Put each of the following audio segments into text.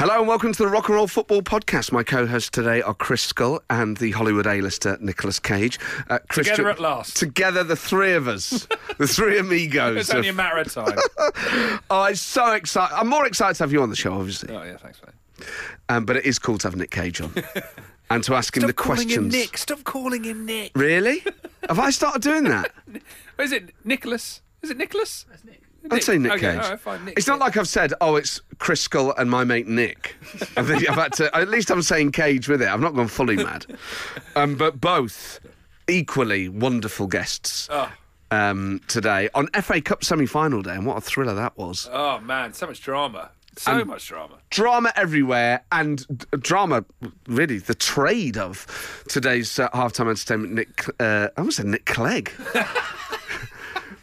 Hello and welcome to the Rock and Roll Football Podcast. My co-hosts today are Chris Scull and the Hollywood A-lister Nicolas Cage. Uh, together at last. Together, the three of us, the three amigos. it's only a matter of time. oh, I'm so excited! I'm more excited to have you on the show, obviously. Oh yeah, thanks, mate. Um, but it is cool to have Nick Cage on and to ask him Stop the questions. Him Nick. Stop calling him Nick. Really? have I started doing that? Is it Nicolas? Is it Nicolas? I'd say Nick okay, Cage. fine, Nick, it's not like I've said, oh, it's Chris Scull and my mate Nick. I think I've had to, at least I'm saying Cage with it. I've not gone fully mad. Um, but both equally wonderful guests. Oh. Um, today on FA Cup semi-final day, and what a thriller that was! Oh man, so much drama, so and much drama, drama everywhere, and drama. Really, the trade of today's uh, halftime entertainment. Nick, uh, I almost said Nick Clegg.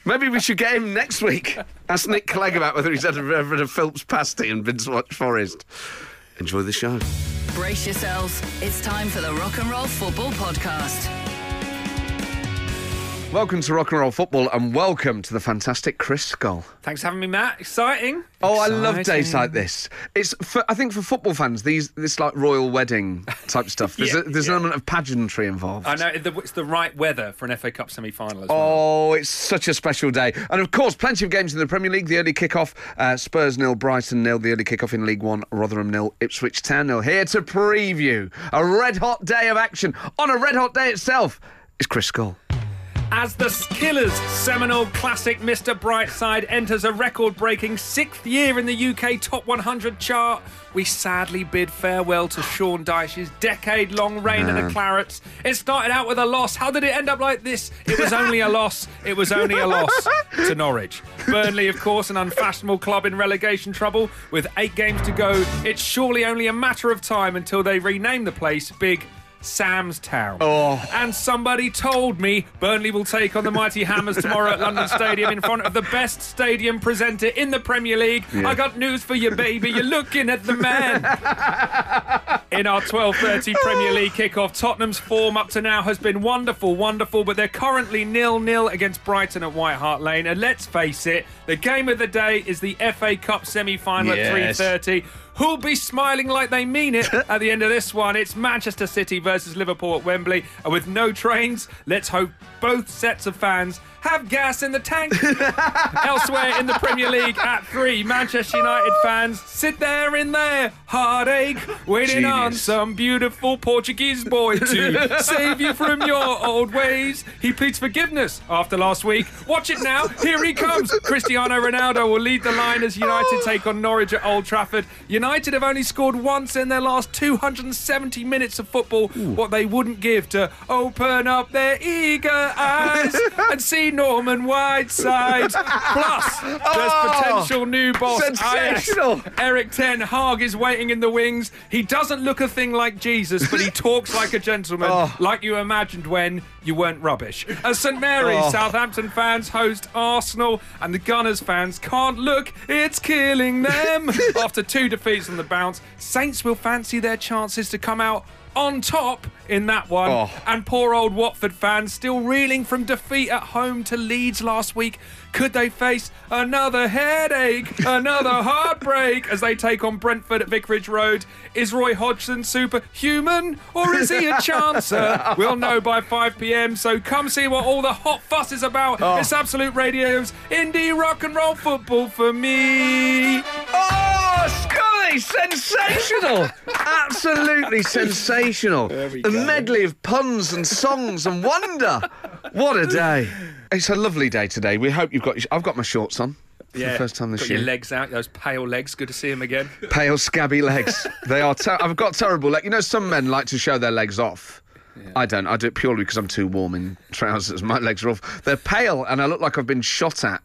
Maybe we should get him next week. Ask Nick Clegg about whether he's had ever a Philps pasty been to watch Forest. Enjoy the show. Brace yourselves. It's time for the Rock and Roll Football Podcast. Welcome to Rock and Roll Football and welcome to the fantastic Chris Scull. Thanks for having me, Matt. Exciting. Oh, Exciting. I love days like this. It's for, I think for football fans, these this like royal wedding type stuff. There's, yeah, a, there's yeah. an element of pageantry involved. I know it's the right weather for an FA Cup semi-final as well. Oh, it's such a special day, and of course, plenty of games in the Premier League. The early kick-off, uh, Spurs nil, Brighton nil. The early kick-off in League One, Rotherham nil, Ipswich Town nil. Here to preview a red-hot day of action on a red-hot day itself is Chris Scull. As the Killers' seminal classic Mr. Brightside enters a record breaking sixth year in the UK Top 100 chart, we sadly bid farewell to Sean Dyche's decade long reign at the Clarets. It started out with a loss. How did it end up like this? It was only a loss. It was only a loss to Norwich. Burnley, of course, an unfashionable club in relegation trouble. With eight games to go, it's surely only a matter of time until they rename the place Big Sam's Town. Oh. And somebody told me Burnley will take on the mighty Hammers tomorrow at London Stadium in front of the best stadium presenter in the Premier League. Yeah. I got news for you, baby. You're looking at the man. in our 12:30 Premier League kickoff, Tottenham's form up to now has been wonderful, wonderful, but they're currently nil-nil against Brighton at White Hart Lane. And let's face it, the game of the day is the FA Cup semi-final yes. at 3:30 who'll be smiling like they mean it at the end of this one. It's Manchester City versus Liverpool at Wembley. And with no trains, let's hope both sets of fans have gas in the tank. Elsewhere in the Premier League at three, Manchester United fans sit there in their heartache, waiting Genius. on some beautiful Portuguese boy to save you from your old ways. He pleads forgiveness after last week. Watch it now. Here he comes. Cristiano Ronaldo will lead the line as United take on Norwich at Old Trafford. United have only scored once in their last 270 minutes of football. Ooh. What they wouldn't give to open up their eager eyes and see Norman Whiteside. Plus, there's oh, potential new boss. Sensational. Erik Ten Hag is waiting in the wings. He doesn't look a thing like Jesus, but he talks like a gentleman, oh. like you imagined when you weren't rubbish. As St Mary's, oh. Southampton fans host Arsenal, and the Gunners fans can't look. It's killing them. After two defeats on the bounce, Saints will fancy their chances to come out on top in that one. Oh. And poor old Watford fans still reeling from defeat at home to Leeds last week. Could they face another headache, another heartbreak as they take on Brentford at Vicarage Road? Is Roy Hodgson superhuman or is he a chancer? we'll know by 5 pm, so come see what all the hot fuss is about. Oh. It's Absolute Radio's indie rock and roll football for me. Oh, Scully, sensational! Absolutely sensational. A medley of puns and songs and wonder. What a day. It's a lovely day today. We hope you've got. I've got my shorts on. Yeah, the first time this got year. your legs out, those pale legs. Good to see them again. Pale, scabby legs. they are. Ter- I've got terrible legs. You know, some men like to show their legs off. Yeah. I don't. I do it purely because I'm too warm in trousers. My legs are off. They're pale, and I look like I've been shot at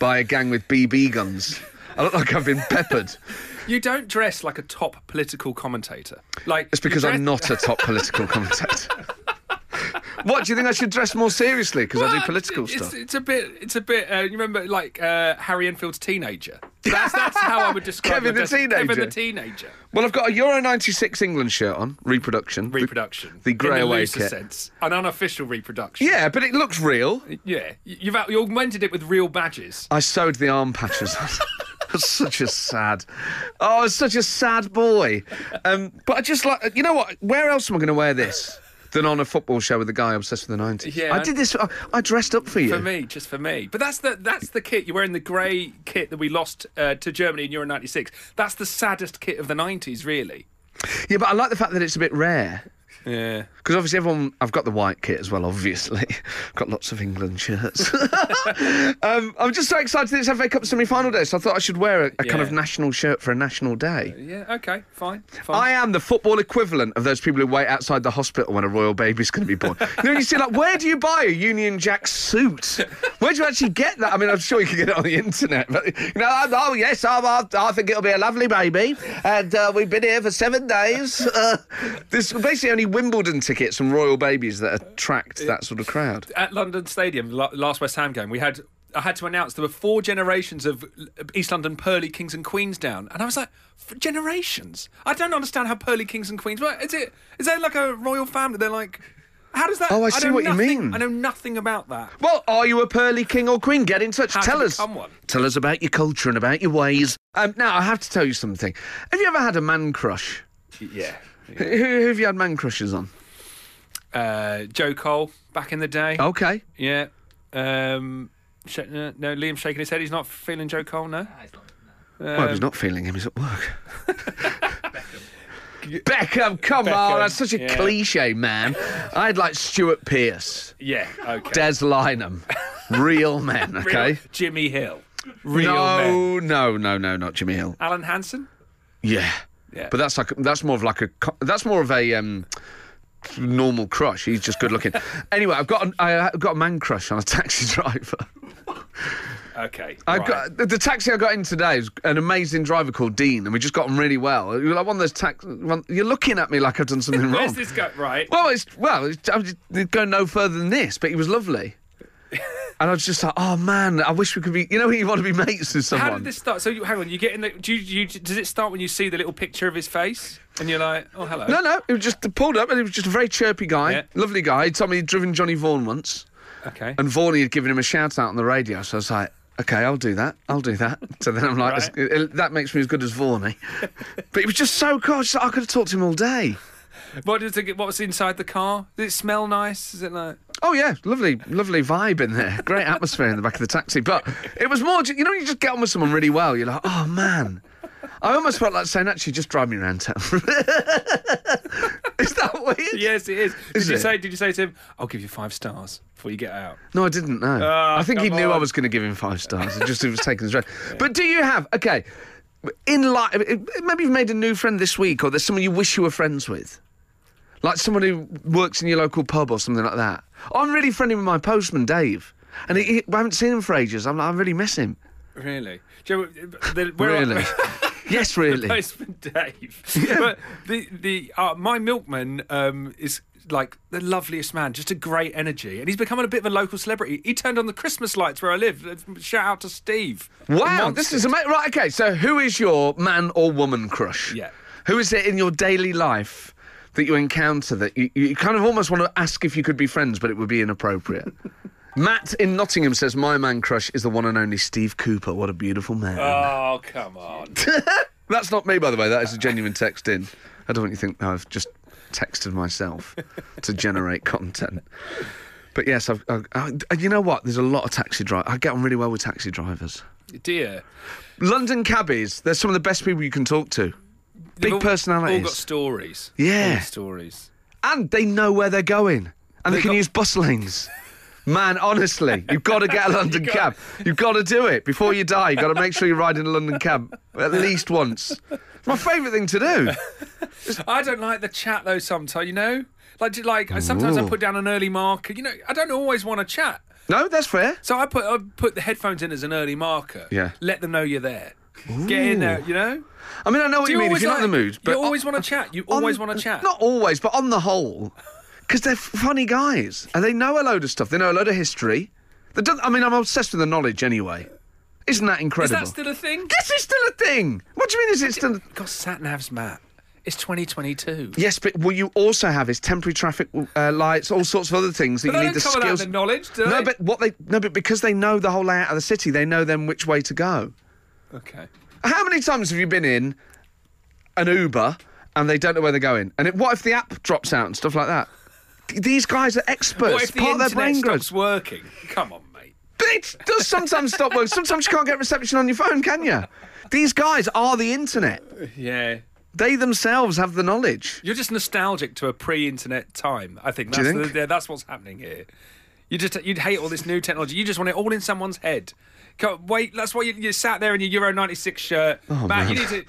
by a gang with BB guns. I look like I've been peppered. You don't dress like a top political commentator. Like it's because dress- I'm not a top political commentator. what do you think I should dress more seriously because well, I do political it's, stuff? It's a bit. It's a bit. Uh, you remember like uh, Harry Enfield's teenager. That's, that's how I would describe Kevin the teenager. Kevin the teenager. Well, I've got a Euro '96 England shirt on, reproduction. Reproduction. The, the grey away kit. sense, an unofficial reproduction. Yeah, but it looks real. Yeah, you've you augmented it with real badges. I sewed the arm patches on. such a sad. Oh, it's such a sad boy. Um, but I just like, you know what? Where else am I going to wear this than on a football show with a guy obsessed with the 90s? Yeah. I did this, I, I dressed up for you. For me, just for me. But that's the that's the kit. You're wearing the grey kit that we lost uh, to Germany in Euro '96. That's the saddest kit of the '90s, really. Yeah, but I like the fact that it's a bit rare. Yeah. Because obviously everyone, I've got the white kit as well. Obviously, got lots of England shirts. um, I'm just so excited that it's FA Cup semi-final day, so I thought I should wear a, a kind of national shirt for a national day. Yeah. Okay. Fine. Fine. I am the football equivalent of those people who wait outside the hospital when a royal baby's going to be born. you know, you see, like, where do you buy a Union Jack suit? Where do you actually get that? I mean, I'm sure you can get it on the internet, but you know, I- oh yes, I, I, think it'll be a lovely baby, and uh, we've been here for seven days. Uh, there's basically only Wimbledon tickets and royal babies that attract that sort of crowd. at London Stadium, last West Ham game, we had. I had to announce there were four generations of East London Pearly Kings and Queens down, and I was like, "For generations? I don't understand how Pearly Kings and Queens. What is it? Is there like a royal family? They're like, how does that? Oh, I see what you nothing- mean. I know nothing about that. Well, are you a pearly king or queen? Get in touch. How Tell us. one. Tell us about your culture and about your ways. Um, now, I have to tell you something. Have you ever had a man crush? Yeah. Who, who have you had man crushes on? Uh, Joe Cole back in the day. Okay. Yeah. Um, sh- no, no, Liam's shaking his head. He's not feeling Joe Cole, no. well, if he's not feeling him, he's at work. Beckham, come on, Beckham, that's such a yeah. cliche, man. I'd like Stuart Pearce, Yeah. Okay. Des Lynam, real men, Real- okay? Jimmy Hill. Real men. no, no, no, no, not Jimmy Hill. Alan Hansen. Yeah, Yeah. but that's like that's more of like a that's more of a um, normal crush. He's just good looking. anyway, I've got an, I've got a man crush on a taxi driver. Okay. I right. got the, taxi I got in today is an amazing driver called Dean, and we just got on really well. You're like one of those tax. One, you're looking at me like I've done something wrong. Where's this guy? Right. Well, it's well, it's, just going no further than this, but he was lovely. And I was just like, oh man, I wish we could be. You know, you want to be mates with someone. How did this start? So you, hang on, you get in the. Do you, you, does it start when you see the little picture of his face and you're like, oh hello? No, no, it was just pulled up, and he was just a very chirpy guy, Yeah. lovely guy. He told me he'd driven Johnny Vaughan once, Okay. and Vaughan had given him a shout out on the radio. So I was like, okay, I'll do that. I'll do that. So then I'm like, Right. "It- it- that makes me as good as Vaughan. Eh? but he was just so cool. I, just- I could have talked to him all day. what does it? What was inside the car? Does it smell nice? Is it like? Oh yeah, lovely, lovely vibe in there. Great atmosphere in the back of the taxi. But it was more, you know, you just get on with someone really well. You're like, oh man. I almost felt like saying, actually, just drive me around town. is that weird? Yes, it is. Is did you it? say? Did you say to him, "I'll give you five stars before you get out"? No, I didn't know. Ah, I think he knew I was going to give him five stars. It just it was taking his rest. But do you have okay? In life, maybe you've made a new friend this week, or there's someone you wish you were friends with, like someone who works in your local pub or something like that. I'm really friendly with my postman, Dave, and he, he- I haven't seen him for ages. I'm, I really miss him. Really? You know, the, Really? yes, really. Postman Dave. But the the uh, my milkman um, is like the loveliest man, just a great energy, and he's becoming a bit of a local celebrity. He turned on the Christmas lights where I live. Shout out to Steve. Wow, this is amazing. Right, okay. So, who is your man or woman crush? Yeah. Who is it in your daily life that you encounter that you, you kind of almost want to ask if you could be friends, but it would be inappropriate? Matt in Nottingham says, My man crush is the one and only Steve Cooper. What a beautiful man. Oh come on! That's not me, by the way. That is a genuine text in. I don't want you to think I've just texted myself to generate content. But yes, I've, I, I, you know what? There's a lot of taxi drivers. I get on really well with taxi drivers. Dear, London cabbies, they're some of the best people you can talk to. Big all- personalities. All got stories. Yeah. Got stories. And they know where they're going. And they They can got- use bus lanes. Man, honestly, you've got to get a London cab. You've got to do it before you die. You've got to make sure you ride in a London cab at least once. It's my favourite thing to do. I don't like the chat though. Sometimes you know, like like sometimes I put down an early marker. You know, I don't always want to chat. No, that's fair. So I put I put the headphones in as an early marker. Yeah. Let them know you're there. Get in there. You know. I mean, I know what Do you, you mean if you're not in the mood. But you always on- want to chat. You on- always want to chat. Not always, but on the whole. Because they're funny guys. And they know a load of stuff. They know a load of history. They don't, I mean, I'm obsessed with the knowledge anyway. Isn't that incredible? Is that still a thing? Yes, it's still a thing. What do you mean? Is it still? Got sat navs, Matt. It's 2022. Yes, but what you also have is temporary traffic uh, lights, all sorts of other things that But you need don't the skills. the knowledge, do no, they? but what they no, but because they know the whole layout of the city, they know then which way to go. Okay. How many times have you been in an Uber and they don't know where they're going? And it, what if the app drops out and stuff like that? These guys are experts. What if the Part of their internet brain stops grows. working? Come on, mate. But it does sometimes stop working. Sometimes you can't get reception on your phone, can you? These guys are the internet. Yeah. They themselves have the knowledge. You're just nostalgic to a pre-internet time. I think Do that's you the- think? yeah, that's what's happening here. You just you'd hate all this new technology. You just want it all in someone's head. Go, wait, that's why you, you sat there in your Euro '96 shirt. Oh, Matt, you need to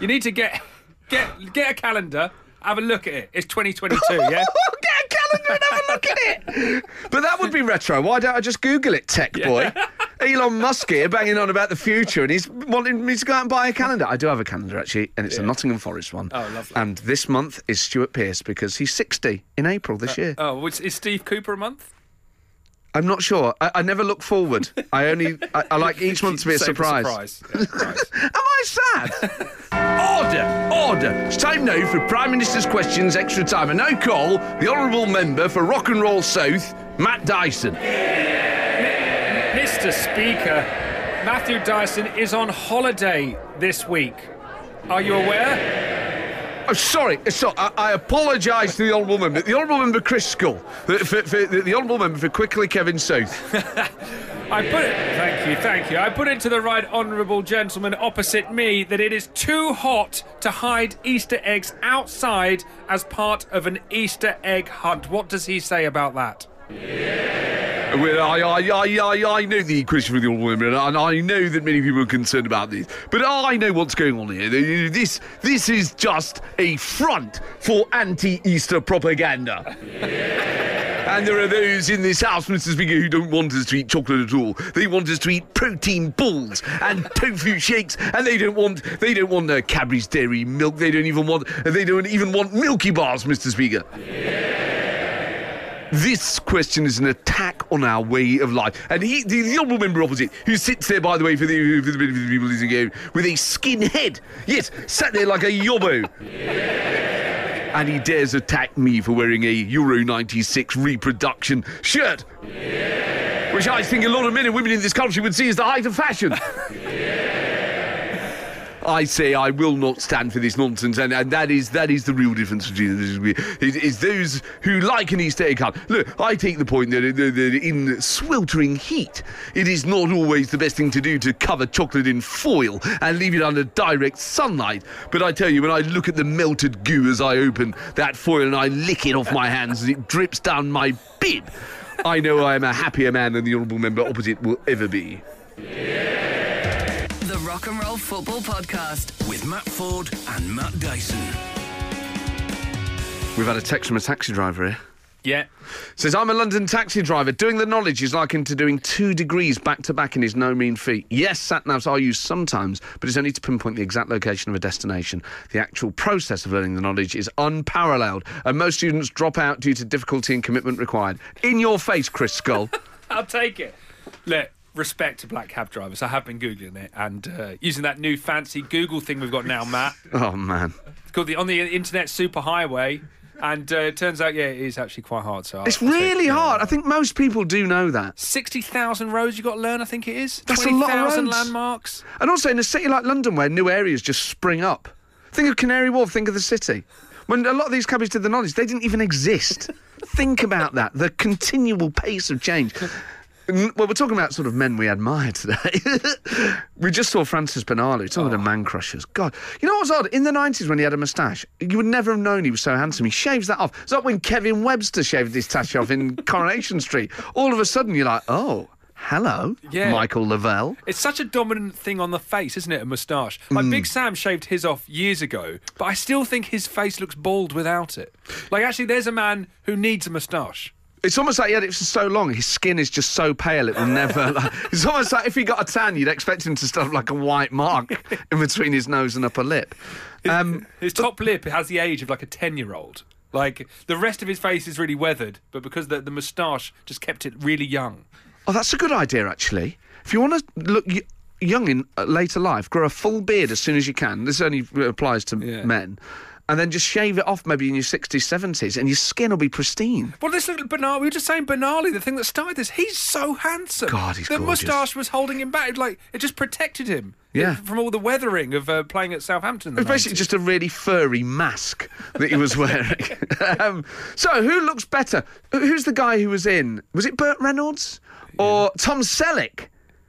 you need to get get get a calendar. Have a look at it. It's 2022. Yeah. Get a calendar and have a look at it. But that would be retro. Why don't I just Google it, tech boy? Elon Musk here banging on about the future and he's wanting me to go out and buy a calendar. I do have a calendar actually, and it's a Nottingham Forest one. Oh, lovely. And this month is Stuart Pearce because he's 60 in April this uh, year. Oh, is Steve Cooper a month? I'm not sure. I, I never look forward. I only I, I like each month to be a Save surprise. surprise. Yeah, nice. Am I sad? order, order. It's time now for Prime Minister's Questions Extra Time. And now call the Honourable Member for Rock and Roll South, Matt Dyson. Mr. Speaker, Matthew Dyson is on holiday this week. Are you aware? Oh, sorry, so, I, I apologise to the Honourable Member. The Honourable Member Chris Scull. For, for, for, the, the Honourable Member for Quickly Kevin South. I put it. Thank you, thank you. I put it to the right honourable gentleman opposite me that it is too hot to hide Easter eggs outside as part of an Easter egg hunt. What does he say about that? Well, I, I, I, I, I know the question for the Honourable Member, and I know that many people are concerned about this. But I know what's going on here. This, this is just a front for anti-Easter propaganda. And there are those in this house, Mr. Speaker, who don't want us to eat chocolate at all. They want us to eat protein balls and tofu shakes, and they don't want they don't want uh, Cadbury's dairy milk. They don't even want they don't even want Milky Bars, Mr. Speaker. This question is an attack on our way of life. And he, the, the honourable member opposite, who sits there, by the way, for the, for the, benefit of the people listening, home, with a skin head. Yes, sat there like a yobbo. and he dares attack me for wearing a Euro 96 reproduction shirt. Which I think a lot of men and women in this country would see as the height of fashion. I say I will not stand for this nonsense, and, and that is that is the real difference between. Is, is those who like an Easter egg hunt. Look, I take the point that, that, that in sweltering heat, it is not always the best thing to do to cover chocolate in foil and leave it under direct sunlight. But I tell you, when I look at the melted goo as I open that foil and I lick it off my hands as it drips down my bib, I know I am a happier man than the honourable member opposite will ever be. The Rock and Roll Football Podcast. with Matt Forde and Matt Dyson. We've had a text from a taxi driver here. Yeah. Says, I'm a London taxi driver. Doing the knowledge is likened to doing two degrees back to back and is no mean feat. Yes, sat navs are used sometimes, but it's only to pinpoint the exact location of a destination. The actual process of learning the knowledge is unparalleled, and most students drop out due to difficulty and commitment required. In your face, Chris Scull. I'll take it. Look, respect to black cab drivers. I have been googling it and uh, using that new fancy Google thing we've got now, Matt. oh, man. It's called the on the internet superhighway, and uh, it turns out, yeah, it is actually quite hard. So It's take- really yeah. hard. I think most people do know that. Sixty thousand roads you have got to learn. I think it is. That's a lot of 20,000 roads. landmarks. And also in a city like London where new areas just spring up. Think of Canary Wharf, think of the city. When a lot of these cabbies did the knowledge, they didn't even exist. think about that, the continual pace of change. Well, we're talking about sort of men we admire today. we just saw Francis Benali, talking about man crushers. God, you know what's odd? In the 90s when he had a moustache, you would never have known he was so handsome. He shaves that off. It's like when Kevin Webster shaved his tash off in Coronation Street. All of a sudden you're like, oh, hello, Yeah. Michael Le Vell. It's such a dominant thing on the face, isn't it? A moustache. Like Mm. Big Sam shaved his off years ago, but I still think his face looks bald without it. Like actually, there's a man who needs a moustache. It's almost like he had it for so long, his skin is just so pale it will never. Like, it's almost like if he got a tan, you'd expect him to still have like a white mark in between his nose and upper lip. Um, His top lip has the age of like a ten-year-old. Like the rest of his face is really weathered, but because the the moustache just kept it really young. oh, that's a good idea, actually. If you want to look y- young in uh, later life, grow a full beard as soon as you can. This only applies to Yeah. men. And then just shave it off maybe in your 60s, 70s, and your skin will be pristine. Well, this little Benali, we were just saying Benali, the thing that started this, he's so handsome. God, he's The gorgeous. moustache was holding him back. Like, it just protected him. Yeah. From all the weathering of uh, playing at Southampton. It was basically 90s. just a really furry mask that he was wearing. um, so, who looks better? Who's the guy who was in? Was it Burt Reynolds or Tom Selleck?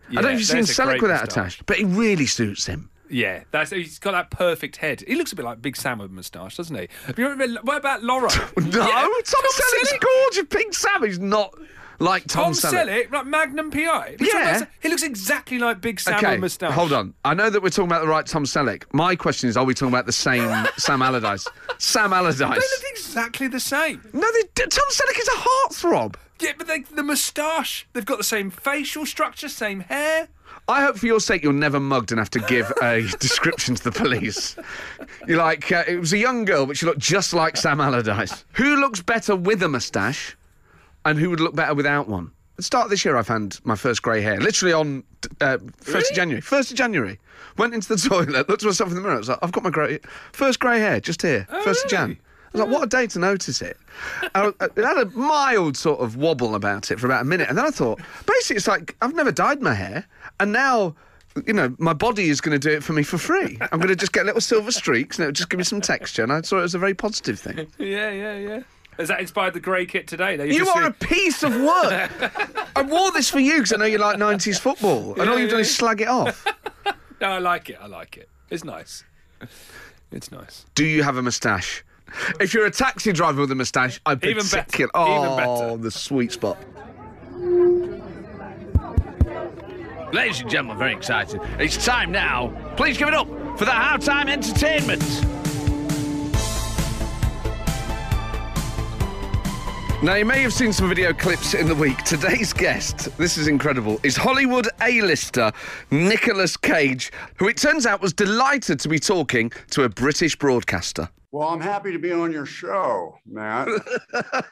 I don't know if you've seen Selleck without moustache. attached, but it really suits him. Yeah, that's he's got that perfect head. He looks a bit like Big Sam with a moustache, doesn't he? Have you remember, what about Laura? No, Yeah, Tom, Selleck's gorgeous. Pink Sam is not like Tom, Tom Selleck, like Magnum PI. He looks Yeah. like- he looks exactly like Big Sam with a moustache. hold on. I know that we're talking about the right Tom Selleck. My question is, are we talking about the same Sam Allardyce? Sam Allardyce. They look exactly the same. No, they, Tom Selleck is a heartthrob. Yeah, but they, the moustache, they've got the same facial structure, same hair. I hope for your sake you're never mugged and have to give a description to the police. You're like, uh, it was a young girl, but she looked just like Sam Allardyce. Who looks better with a moustache and who would look better without one? At the start of this year, I found my first grey hair, literally on uh, 1st of January. 1st of January. Went into the toilet, looked at myself in the mirror. I was like, I've got my grey, first grey hair just here, 1st of Jan. Was like, what a day to notice it. I, I- uh, it had a mild sort of wobble about it for about a minute. And then I thought, basically, it's like, I've never dyed my hair. And now, you know, my body is going to do it for me for free. I'm going to just get little silver streaks and it'll just give me some texture. And I saw it as a very positive thing. Yeah, yeah, yeah. Has that inspired the grey kit today? You just are a piece of work. I wore this for you because I know you like 90s football. And all you've done is slag it off. No, I like it. I like it. It's nice. It's nice. Do you have a moustache? If you're a taxi driver with a moustache, I Even better. particular- Oh, Even better. the sweet spot. Ladies and gentlemen, very excited. It's time now. Please give it up for the halftime entertainment. Now, you may have seen some video clips in the week. Today's guest, this is incredible, is Hollywood A-lister Nicolas Cage, who it turns out was delighted to be talking to a British broadcaster. Well, I'm happy to be on your show, Matt. it's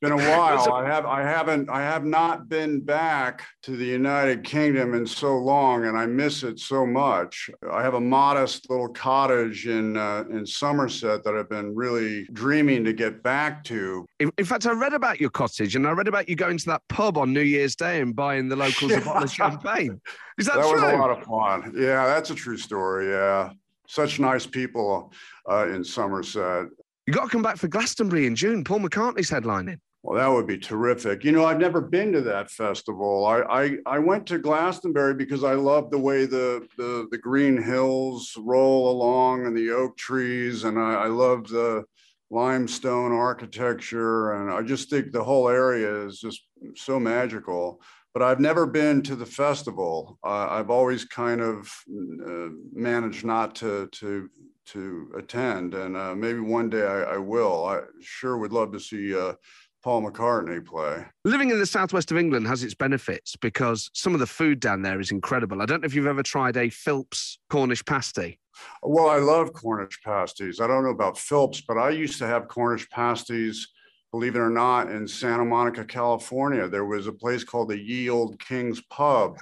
been a while. I have I haven't I have not been back to the United Kingdom in so long, and I miss it so much. I have a modest little cottage in uh, in Somerset that I've been really dreaming to get back to. In, in fact, I read about your cottage and I read about you going to that pub on New Year's Day and buying the locals a bottle of champagne. Is that, That true? was a lot of fun. Yeah, that's a true story. Yeah, such nice people uh, in Somerset. you got to come back for Glastonbury in June. Paul McCartney's headlining. Well, that would be terrific. You know, I've never been to that festival. I I, I went to Glastonbury because I love the way the, the the green hills roll along and the oak trees, and I, I love the limestone architecture, and I just think the whole area is just so magical. But I've never been to the festival. Uh, I've always kind of uh, managed not to to to attend, and uh, maybe one day I, I will. I sure would love to see. Uh, Paul McCartney play. Living in the southwest of England has its benefits because some of the food down there is incredible. I don't know if you've ever tried a Philps Cornish pasty. Well, I love Cornish pasties. I don't know about Philps, but I used to have Cornish pasties, believe it or not, in Santa Monica, California. There was a place called the Ye Old King's Pub.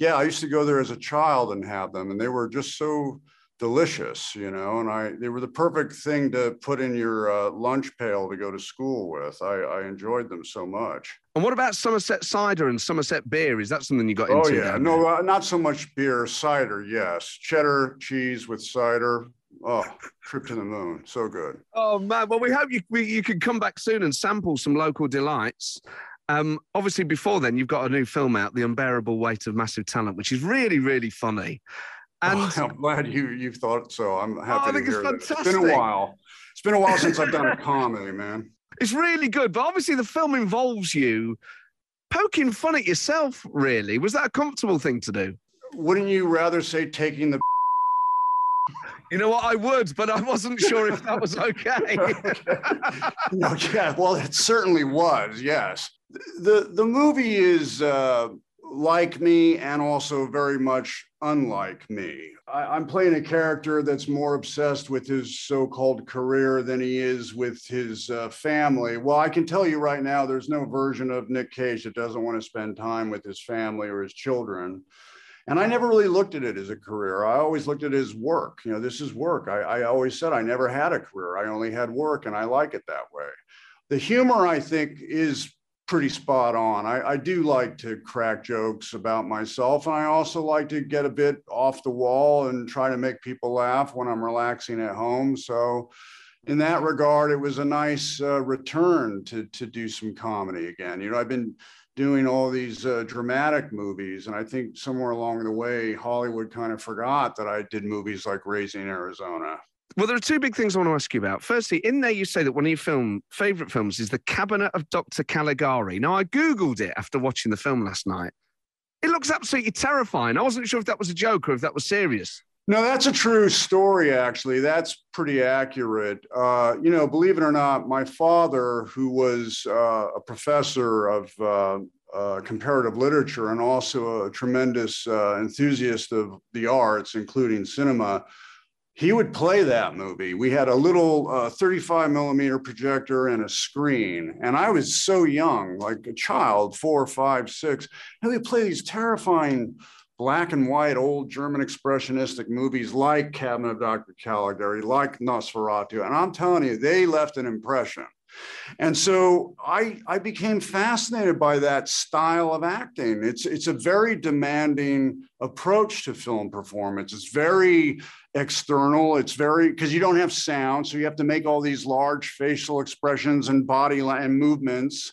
Yeah, I used to go there as a child and have them, and they were just so delicious, you know. And I, they were the perfect thing to put in your uh, lunch pail to go to school with. I, I enjoyed them so much. And what about Somerset cider and Somerset beer? Is that something you got Oh into? yeah, no, uh, not so much beer, cider. Yes, cheddar cheese with cider. Oh, trip to the moon, so good. Oh man, well we hope you we, you can come back soon and sample some local delights. Um, obviously, before then, you've got a new film out, The Unbearable Weight of Massive Talent, which is really, really funny. And Oh, I'm glad you you thought so. I'm happy I to think it's hear that. It's been a while. It's been a while since I've done a comedy, man. it's really good. But obviously, the film involves you poking fun at yourself. Really, was that a comfortable thing to do? Wouldn't you rather say taking the? You know what? I would, but I wasn't sure if that was okay. no, yeah, well, it certainly was. Yes, the the movie is uh, like me and also very much unlike me. I, I'm playing a character that's more obsessed with his so-called career than he is with his uh, family. Well, I can tell you right now, there's no version of Nick Cage that doesn't want to spend time with his family or his children. And I never really looked at it as a career. I always looked at it as work. You know, this is work. I, I always said I never had a career. I only had work, and I like it that way. The humor, I think, is pretty spot on. I, I, do like to crack jokes about myself, and I also like to get a bit off the wall and try to make people laugh when I'm relaxing at home. So, in that regard, it was a nice uh, return to to do some comedy again. You know, I've been doing all these uh, dramatic movies, and I think somewhere along the way, Hollywood kind of forgot that I did movies like Raising Arizona. Well, there are two big things I want to ask you about. Firstly, in there you say that one of your film favorite films is The Cabinet of Dr. Caligari. Now, I googled it after watching the film last night. It looks absolutely terrifying. I wasn't sure if that was a joke or if that was serious. No, that's a true story, actually. That's pretty accurate. Uh, you know, believe it or not, my father, who was uh, a professor of uh, uh comparative literature and also a tremendous uh, enthusiast of the arts, including cinema, he would play that movie. We had a little uh, 35 millimeter projector and a screen. And I was so young, like a child, four, five, six. And we play these terrifying black and white old German expressionistic movies like Cabinet of Dr. Caligari, like Nosferatu. And I'm telling you, they left an impression. And so I, I became fascinated by that style of acting. It's, it's a very demanding approach to film performance. It's very external. It's very, because you don't have sound. So you have to make all these large facial expressions and body and movements.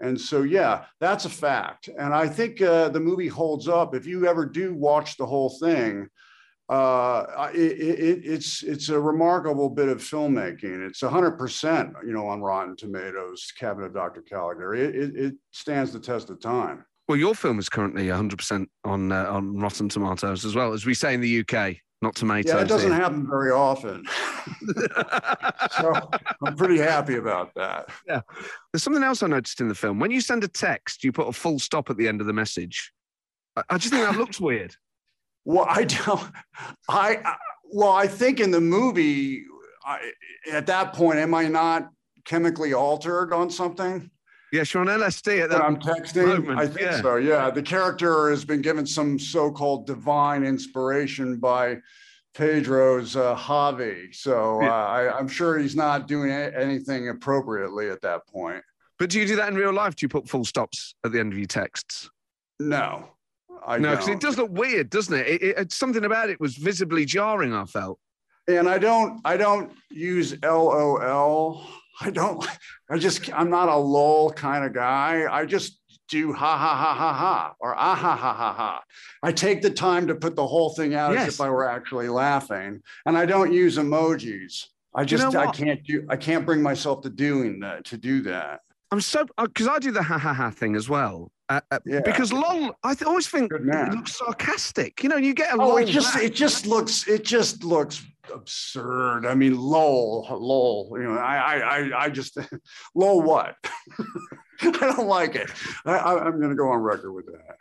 And so, yeah, that's a fact. And I think uh, the movie holds up. If you ever do watch the whole thing, uh, it, it, it's it's a remarkable bit of filmmaking. It's 100%, you know, on Rotten Tomatoes, Cabinet of Dr. Caligari. It, it stands the test of time. Well, your film is currently 100% on uh, on Rotten Tomatoes as well, as we say in the UK, not tomatoes. Yeah, it doesn't here. happen very often. so I'm pretty happy about that. Yeah. There's something else I noticed in the film. When you send a text, you put a full stop at the end of the message. I, I just think that looks weird. Well, I don't. I well, I think in the movie, I, at that point, am I not chemically altered on something? Yes, you're on LSD at that. I'm texting. Moment. I think yeah. so. Yeah, the character has been given some so-called divine inspiration by Pedro's uh, Javi. So uh, I, I'm sure he's not doing anything appropriately at that point. But do you do that in real life? Do you put full stops at the end of your texts? No. I no, because it does look weird, doesn't it? It, it? Something about it was visibly jarring. I felt. And I don't, I don't use LOL. I don't. I just, I'm not a lol kind of guy. I just do ha ha ha ha ha or ah ha ha ha ha. I take the time to put the whole thing out yes. as if I were actually laughing, and I don't use emojis. I just, you know I can't do, I can't bring myself to doing that, to do that. I'm so because uh, I do the ha ha ha thing as well. Uh, uh, yeah. Because lol, I th- always think it looks sarcastic. You know, you get a oh, it just back. it just looks it just looks absurd. I mean, lol, lol. You know, I I I just lol what? I don't like it. I, am going to go on record with that.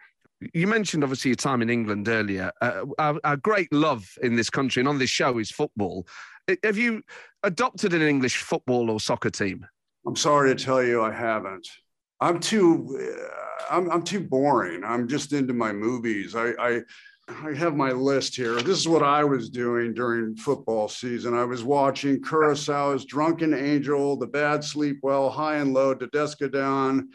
You mentioned obviously your time in England earlier. Uh, our, our great love in this country and on this show is football. Have you adopted an English football or soccer team? I'm sorry to tell you, I haven't. I'm too, uh, I'm, I'm too boring. I'm just into my movies. I, I, I have my list here. This is what I was doing during football season. I was watching Kurosawa's Drunken Angel, The Bad Sleep Well, High and Low, Dodes'ka-den,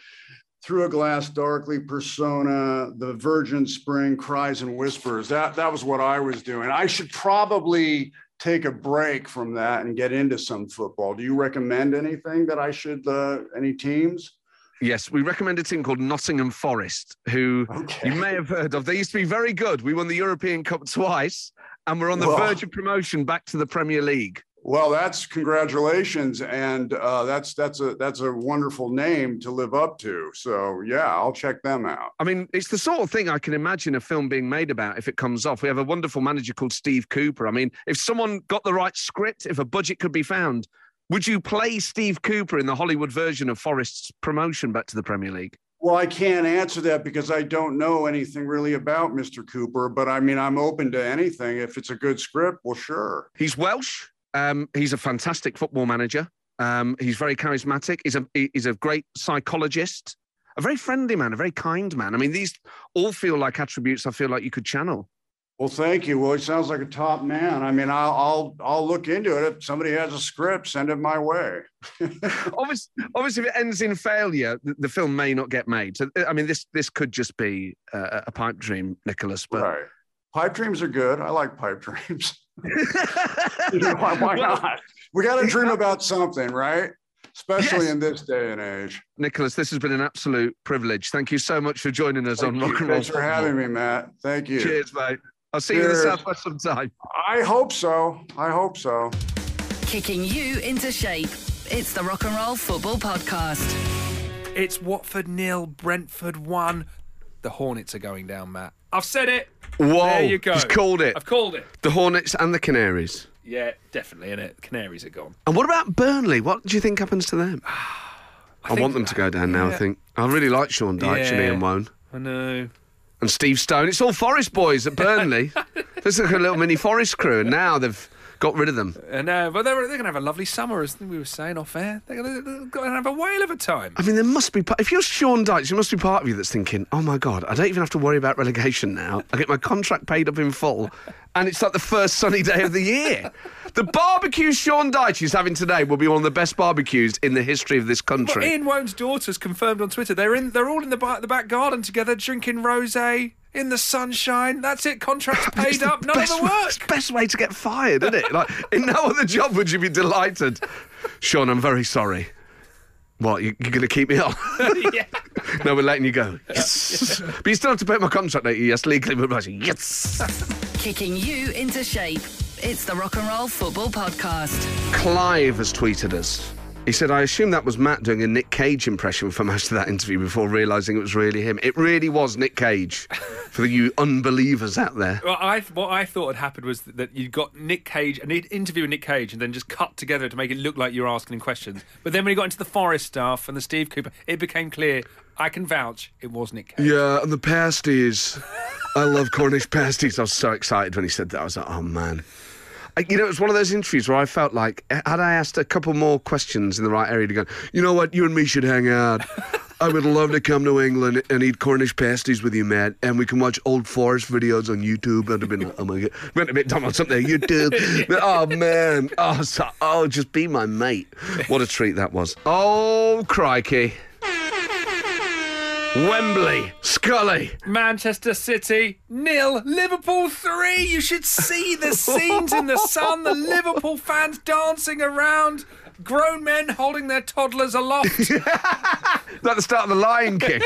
Through a Glass Darkly, Persona, The Virgin Spring, Cries and Whispers. That, that was what I was doing. I should probably take a break from that and get into some football. Do you recommend anything that I should, uh, any teams? Yes, we recommend a team called Nottingham Forest, who okay. you may have heard of. They used to be very good. We won the European Cup twice, and we're on the well, verge of promotion back to the Premier League. Well, that's congratulations, and uh, that's that's a that's a wonderful name to live up to. So yeah, I'll check them out. I mean, it's the sort of thing I can imagine a film being made about if it comes off. We have a wonderful manager called Steve Cooper. I mean, if someone got the right script, if a budget could be found, would you play Steve Cooper in the Hollywood version of Forest's promotion back to the Premier League? Well, I can't answer that because I don't know anything really about Mr. Cooper, but I mean, I'm open to anything. If it's a good script, well, sure. He's Welsh. Um, he's a fantastic football manager. Um, he's very charismatic. He's a he's a great psychologist. a very friendly man, a very kind man. I mean, these all feel like attributes I feel like you could channel. Well, thank you. Well, he sounds like a top man. I mean, I'll I'll I'll look into it. If somebody has a script, send it my way. obviously, obviously, if it ends in failure, the, the film may not get made. So, I mean, this this could just be uh, a pipe dream, Nicolas. But right. Pipe dreams are good. I like pipe dreams. You know, why, why not? We got to dream about something, right? Especially Yes. in this day and age. Nicolas, this has been an absolute privilege. Thank you so much for joining us Thank on you. Rock and Roll. Thanks for having me, Matt. Thank you. Cheers, mate. I'll see you in the Southwest sometime. I hope so. I hope so. Kicking you into shape. It's the Rock and Roll Football Podcast. It's Watford nil, Brentford one. The Hornets are going down, Matt. I've said it. Whoa, There you go. he's called it. I've called it. The Hornets and the Canaries. Yeah, definitely. And it. Canaries are gone. And what about Burnley? What do you think happens to them? I, think- want them to go down now. I think I really like Sean Dyche and Yeah. Ian Woan I know. And Steve Stone. It's all Forest boys at Burnley. There's like a little mini Forest crew, and now they've got rid of them. And uh, know, but they're, they're going to have a lovely summer, as we were saying off air. They're going to have a whale of a time. I mean, there must be. If you're Sean Dyche, there must be part of you that's thinking, "Oh my God, I don't even have to worry about relegation now. I get my contract paid up in full, and it's like the first sunny day of the year." The barbecue Sean Dyche is having today will be one of the best barbecues in the history of this Well, country. Ian Woan's daughters confirmed on Twitter they're in. They're all in the, the back garden together, drinking rosé in the sunshine. That's it. Contracts paid up. None of best the work. it's the best way to get fired, isn't it? Like in no other job would you be delighted. Sean, I'm very sorry. What you, you're going to keep me on? yeah. no, we're letting you go. Yes, but you still have to pay my contract later. Yes, legally, but yes. Kicking you into shape. It's the Rock and Roll Football Podcast. Clive has tweeted us. He said, I assume that was Matt doing a Nick Cage impression for most of that interview before realising it was really him. It really was Nick Cage for the you unbelievers out there. Well, I what I thought had happened was that you got Nick Cage and he'd interview Nick Cage and then just cut together to make it look like you were asking him questions. But then when he got into the Forest stuff and the Steve Cooper, it became clear. I can vouch it was Nick Cage. Yeah, and the pasties. I love Cornish pasties. I was so excited when he said that. I was like, oh man. You know, it was one of those interviews where I felt like, eh, had I asked a couple more questions in the right area to go, you know what, you and me should hang out. I would love to come to England and eat Cornish pasties with you, Matt, and we can watch old forest videos on YouTube. I'd have been oh my god, a bit dumb on something, YouTube. Oh man, oh, so, oh, just be my mate. What a treat that was. Oh crikey. Wembley, Scully. Manchester City nil, Liverpool three. You should see the scenes in the sun. The Liverpool fans dancing around, grown men holding their toddlers aloft. Like the start of the Lion King.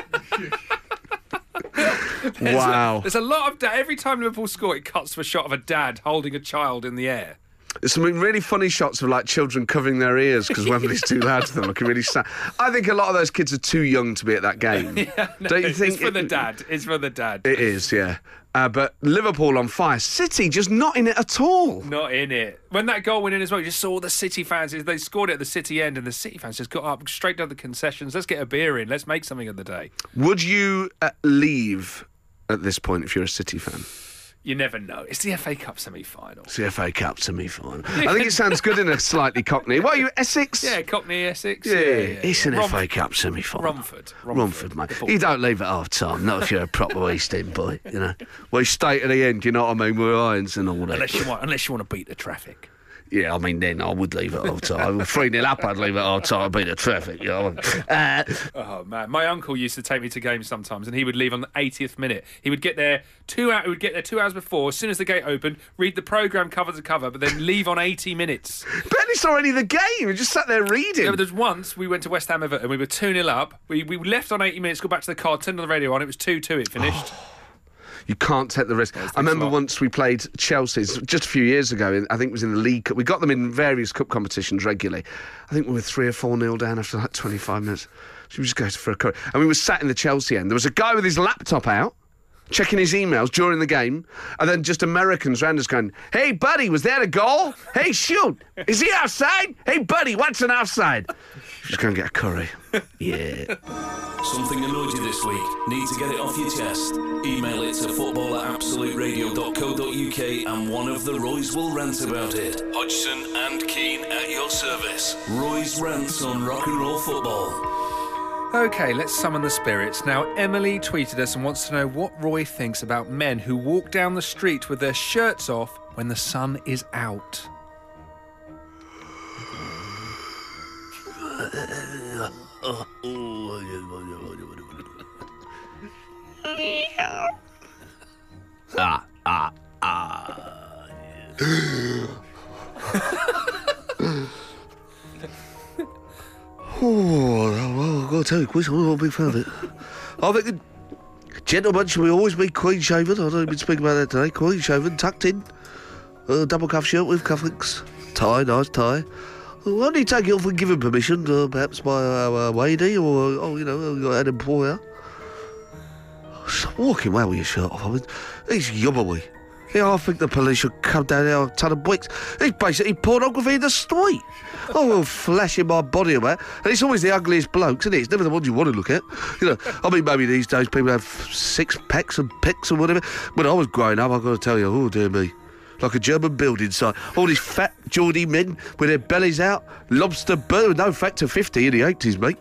wow. There's a lot of da- every time Liverpool score, it cuts to a shot of a dad holding a child in the air. There's some really funny shots of like children covering their ears because Wembley's too loud to them, looking really sad. I think a lot of those kids are too young to be at that game. Don't you think? It's for the dad. It's for the dad. It is, yeah. Uh, but Liverpool on fire. City just not in it at all. Not in it. When that goal went in as well, you just saw the City fans. They scored it at the City end, and the City fans just got up straight down the concessions. Let's get a beer in. Let's make something of the day. Would you uh, leave at this point if you're a City fan? You never know. It's the FA Cup semi-final. It's the FA Cup semi final. I think it sounds good in a slightly cockney. What are you, Essex? Yeah, Cockney, Essex. Yeah, yeah, it's an FA Cup semi final. Romford. Romford, mate. You don't leave at half time, not if you're a proper East End boy, you know. We stay to the end, you know what I mean? We're irons and all that. Unless you want, unless you want to beat the traffic. Yeah, I mean, then I would leave at half time. 3 0 up, I'd leave at half time, beat the traffic, you know. Uh, Oh man, my uncle used to take me to games sometimes, and he would leave on the 80th minute. He would get there two hours. He would get there two hours before. As soon as the gate opened, read the program cover to cover, but then leave on 80 minutes. barely saw any of the game. We just sat there reading. Yeah, but there's once we went to West Ham Everton. And we were 2 0 up. We, we left on 80 minutes, got back to the car, turned on the radio on. It was 2 2. It finished. You can't take the risk. I remember once we played Chelsea just a few years ago. In, I think it was in the League Cup. We got them in various cup competitions regularly. I think we were three or four nil down after like 25 minutes. So we just go for a curry. And we were sat in the Chelsea end. There was a guy with his laptop out. Checking his emails during the game, and then just Americans round us going, Hey, buddy, was that a goal? Hey, shoot, is he outside? Hey, buddy, what's an offside? Just go and get a curry. Yeah. Something annoyed you this week? Need to get it off your chest? Email it to football at absoluteradio.co.uk and one of the Roys will rant about it. Hodgson and Keane at your service. Roy's rants on rock and roll football. Okay, let's summon the spirits. Now, Emily tweeted us and wants to know what Roy thinks about men who walk down the street with their shirts off when the sun is out. Ah, ah, ah. Got to tell you, Chris, I'm not a big fan of it. I think gentlemen should always be clean shaven. I don't even speak about that today. Clean shaven, tucked in, uh, double cuff shirt with cufflinks, tie, nice tie. Only take it off permission, uh, perhaps by uh, uh, Wadey or, oh, you know, an employer. Stop walking around with your shirt off. I mean, he's yobbery. Yeah, I think the police should come down there and ton of bricks. It's basically pornography in the street. Oh, flashing my body about. And it's always the ugliest blokes, isn't it? It's never the ones you want to look at. You know, I mean, maybe these days people have six packs and picks or whatever. When I was growing up, I've got to tell you, oh, dear me. Like a German building site. All these fat, Geordie men with their bellies out, lobster burn, no fat to 50 in the 80s, mate.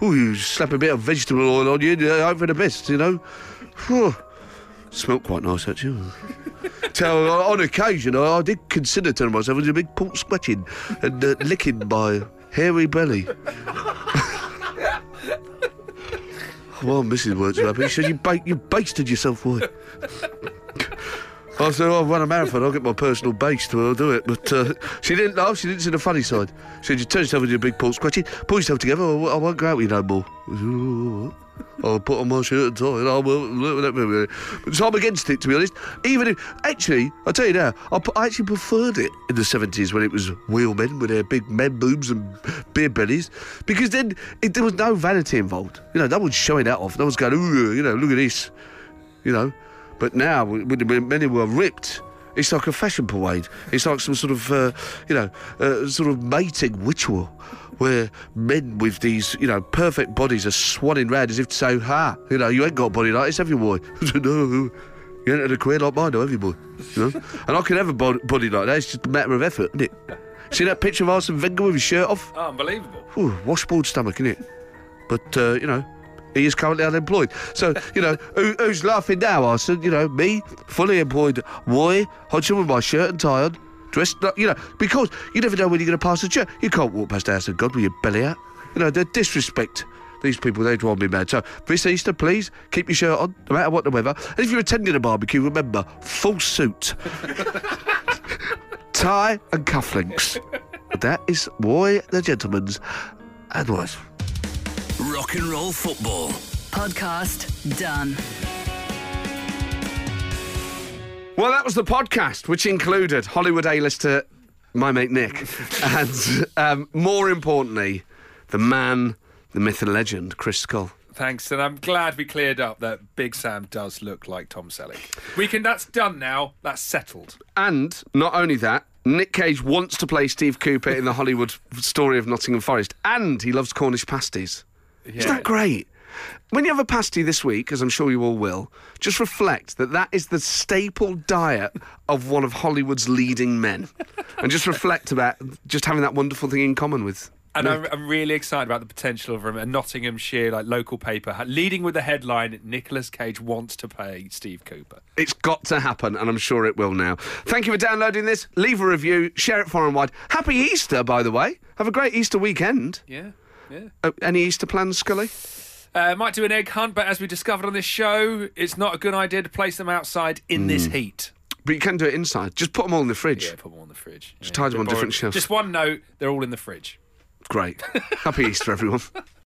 Oh, you slap a bit of vegetable oil on you, and uh, hope for the best, you know. Whew. Smelled quite nice, actually. So uh, on occasion, I, I did consider telling myself it was a big pork scratching and uh, licking my hairy belly. well, Mrs. Words happy. She said, you, ba- you basted yourself, boy. I said, I'll run a marathon, I'll get my personal baste, I'll do it. But uh, she didn't laugh, she didn't see the funny side. She said, you turn yourself into a big pork scratching, pull yourself together, I won't go out with you no more. I said, "Oh, I'll put on my shirt and tie and I'll but so I'm against it to be honest. Even if actually, I'll tell you now, I, I actually preferred it in the seventies when it was wheelmen with their big men boobs and beer bellies. Because then it, there was no vanity involved. You know, no one's showing that off. No one's going, ooh, you know, look at this. You know. But now when when many were ripped, it's like a fashion parade. It's like some sort of, uh, you know, uh, sort of mating ritual where men with these, you know, perfect bodies are swanning round as if to say, ha, you know, you ain't got a body like this, have you, boy? no, you ain't had a career like mine, though, have you, boy? You know? and I can have a body like that. It's just a matter of effort, isn't it? See that picture of Arsene Wenger with his shirt off? Oh, unbelievable. Ooh, washboard stomach, isn't it? But, uh, you know, he is currently unemployed. So, you know, who, who's laughing now, Arsene? You know, me, fully employed Roy Hodgson with my shirt and tie on, dressed you know, because you never know when you're going to pass a church. You can't walk past the house of God with your belly out. You know, the disrespect these people. They drive me mad. So, this Easter, please, keep your shirt on, no matter what the weather. And if you're attending a barbecue, remember, full suit, tie and cufflinks. That is why the Gentleman's advice. Rock and roll football. Podcast done. Well, that was the podcast, which included Hollywood A-lister, my mate Nick, and um, more importantly, the man, the myth and legend, Chris Scull. Thanks, and I'm glad we cleared up that Big Sam does look like Tom Selleck. We can. That's done now. That's settled. And not only that, Nick Cage wants to play Steve Cooper in the Hollywood story of Nottingham Forest, and he loves Cornish pasties. Isn't that great? When you have a pasty this week, as I'm sure you all will, just reflect that that is the staple diet of one of Hollywood's leading men, and just reflect about just having that wonderful thing in common with. And. I'm, I'm really excited about the potential of a Nottinghamshire like local paper leading with the headline: Nicolas Cage wants to play Steve Cooper. It's got to happen, and I'm sure it will now. Thank you for downloading this. Leave a review, share it far and wide. Happy Easter, by the way. Have a great Easter weekend. Yeah, yeah. Uh, any Easter plans, Scully? Uh, might do an egg hunt, but as we discovered on this show, it's not a good idea to place them outside in this heat. But you can do it inside. Just put them all in the fridge. Yeah, put them on the fridge. Just tie them on different shelves. Just one note: they're all in the fridge. Great. Happy Easter, everyone.